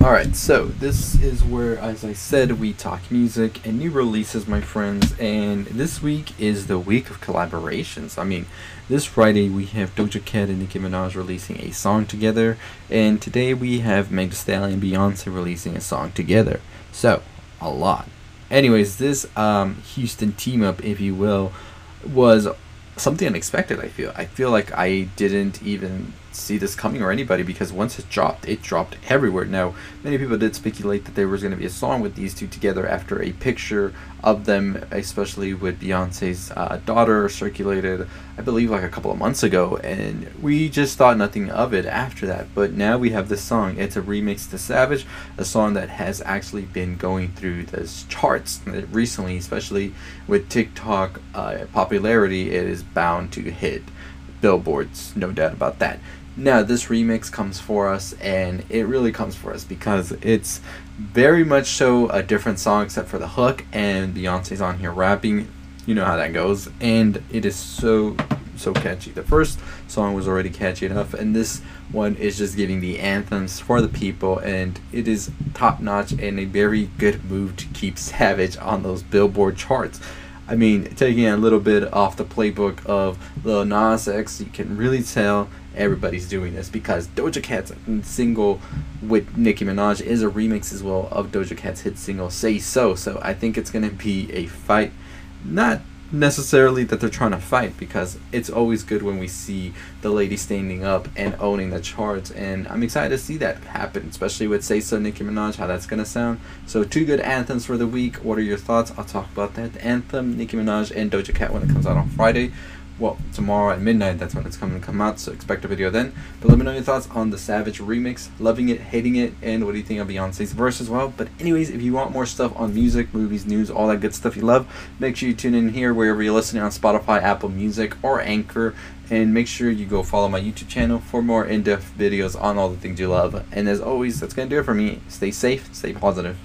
Alright, so this is where, as I said, we talk music and new releases, my friends. And this week is the week of collaborations. I mean, this Friday we have Doja Cat and Nicki Minaj releasing a song together, and today we have Meg Thee Stallion and Beyonce releasing a song together. So, a lot. Anyways, this um, Houston team up, if you will, was something unexpected. I feel. I feel like I didn't even see this coming or anybody because once it dropped, it dropped everywhere. Now, many people did speculate that there was going to be a song with these two together after a picture of them, especially with Beyonce's uh, daughter, circulated, I believe, like a couple of months ago, and we just thought nothing of it after that. But now we have this song. It's a remix to Savage, a song that has actually been going through the charts recently, especially with TikTok uh, popularity. It is bound to hit billboards, no doubt about that. Now, this remix comes for us, and it really comes for us because it's very much so a different song except for the hook, and Beyonce's on here rapping. You know how that goes, and it is so so catchy. The first song was already catchy enough, and this one is just giving the anthems for the people, and it is top notch and a very good move to keep Savage on those Billboard charts. I mean, taking a little bit off the playbook of Lil Nas X, you can really tell everybody's doing this because Doja Cat's single with Nicki Minaj is a remix as well of Doja Cat's hit single Say So. So I think it's going to be a fight. Not necessarily that they're trying to fight because it's always good when we see the lady standing up and owning the charts and I'm excited to see that happen especially with Say So Nicki Minaj how that's gonna sound. So two good anthems for the week. What are your thoughts? I'll talk about that the anthem Nicki Minaj and Doja Cat when it comes out on Friday well, tomorrow at midnight, that's when it's coming to come out, so expect a video then. But let me know your thoughts on the Savage remix, loving it, hating it, and what do you think of Beyonce's verse as well. But anyways, if you want more stuff on music, movies, news, all that good stuff you love, make sure you tune in here wherever you're listening on Spotify, Apple Music, or Anchor. And make sure you go follow my YouTube channel for more in-depth videos on all the things you love. And as always, that's going to do it for me. Stay safe, stay positive.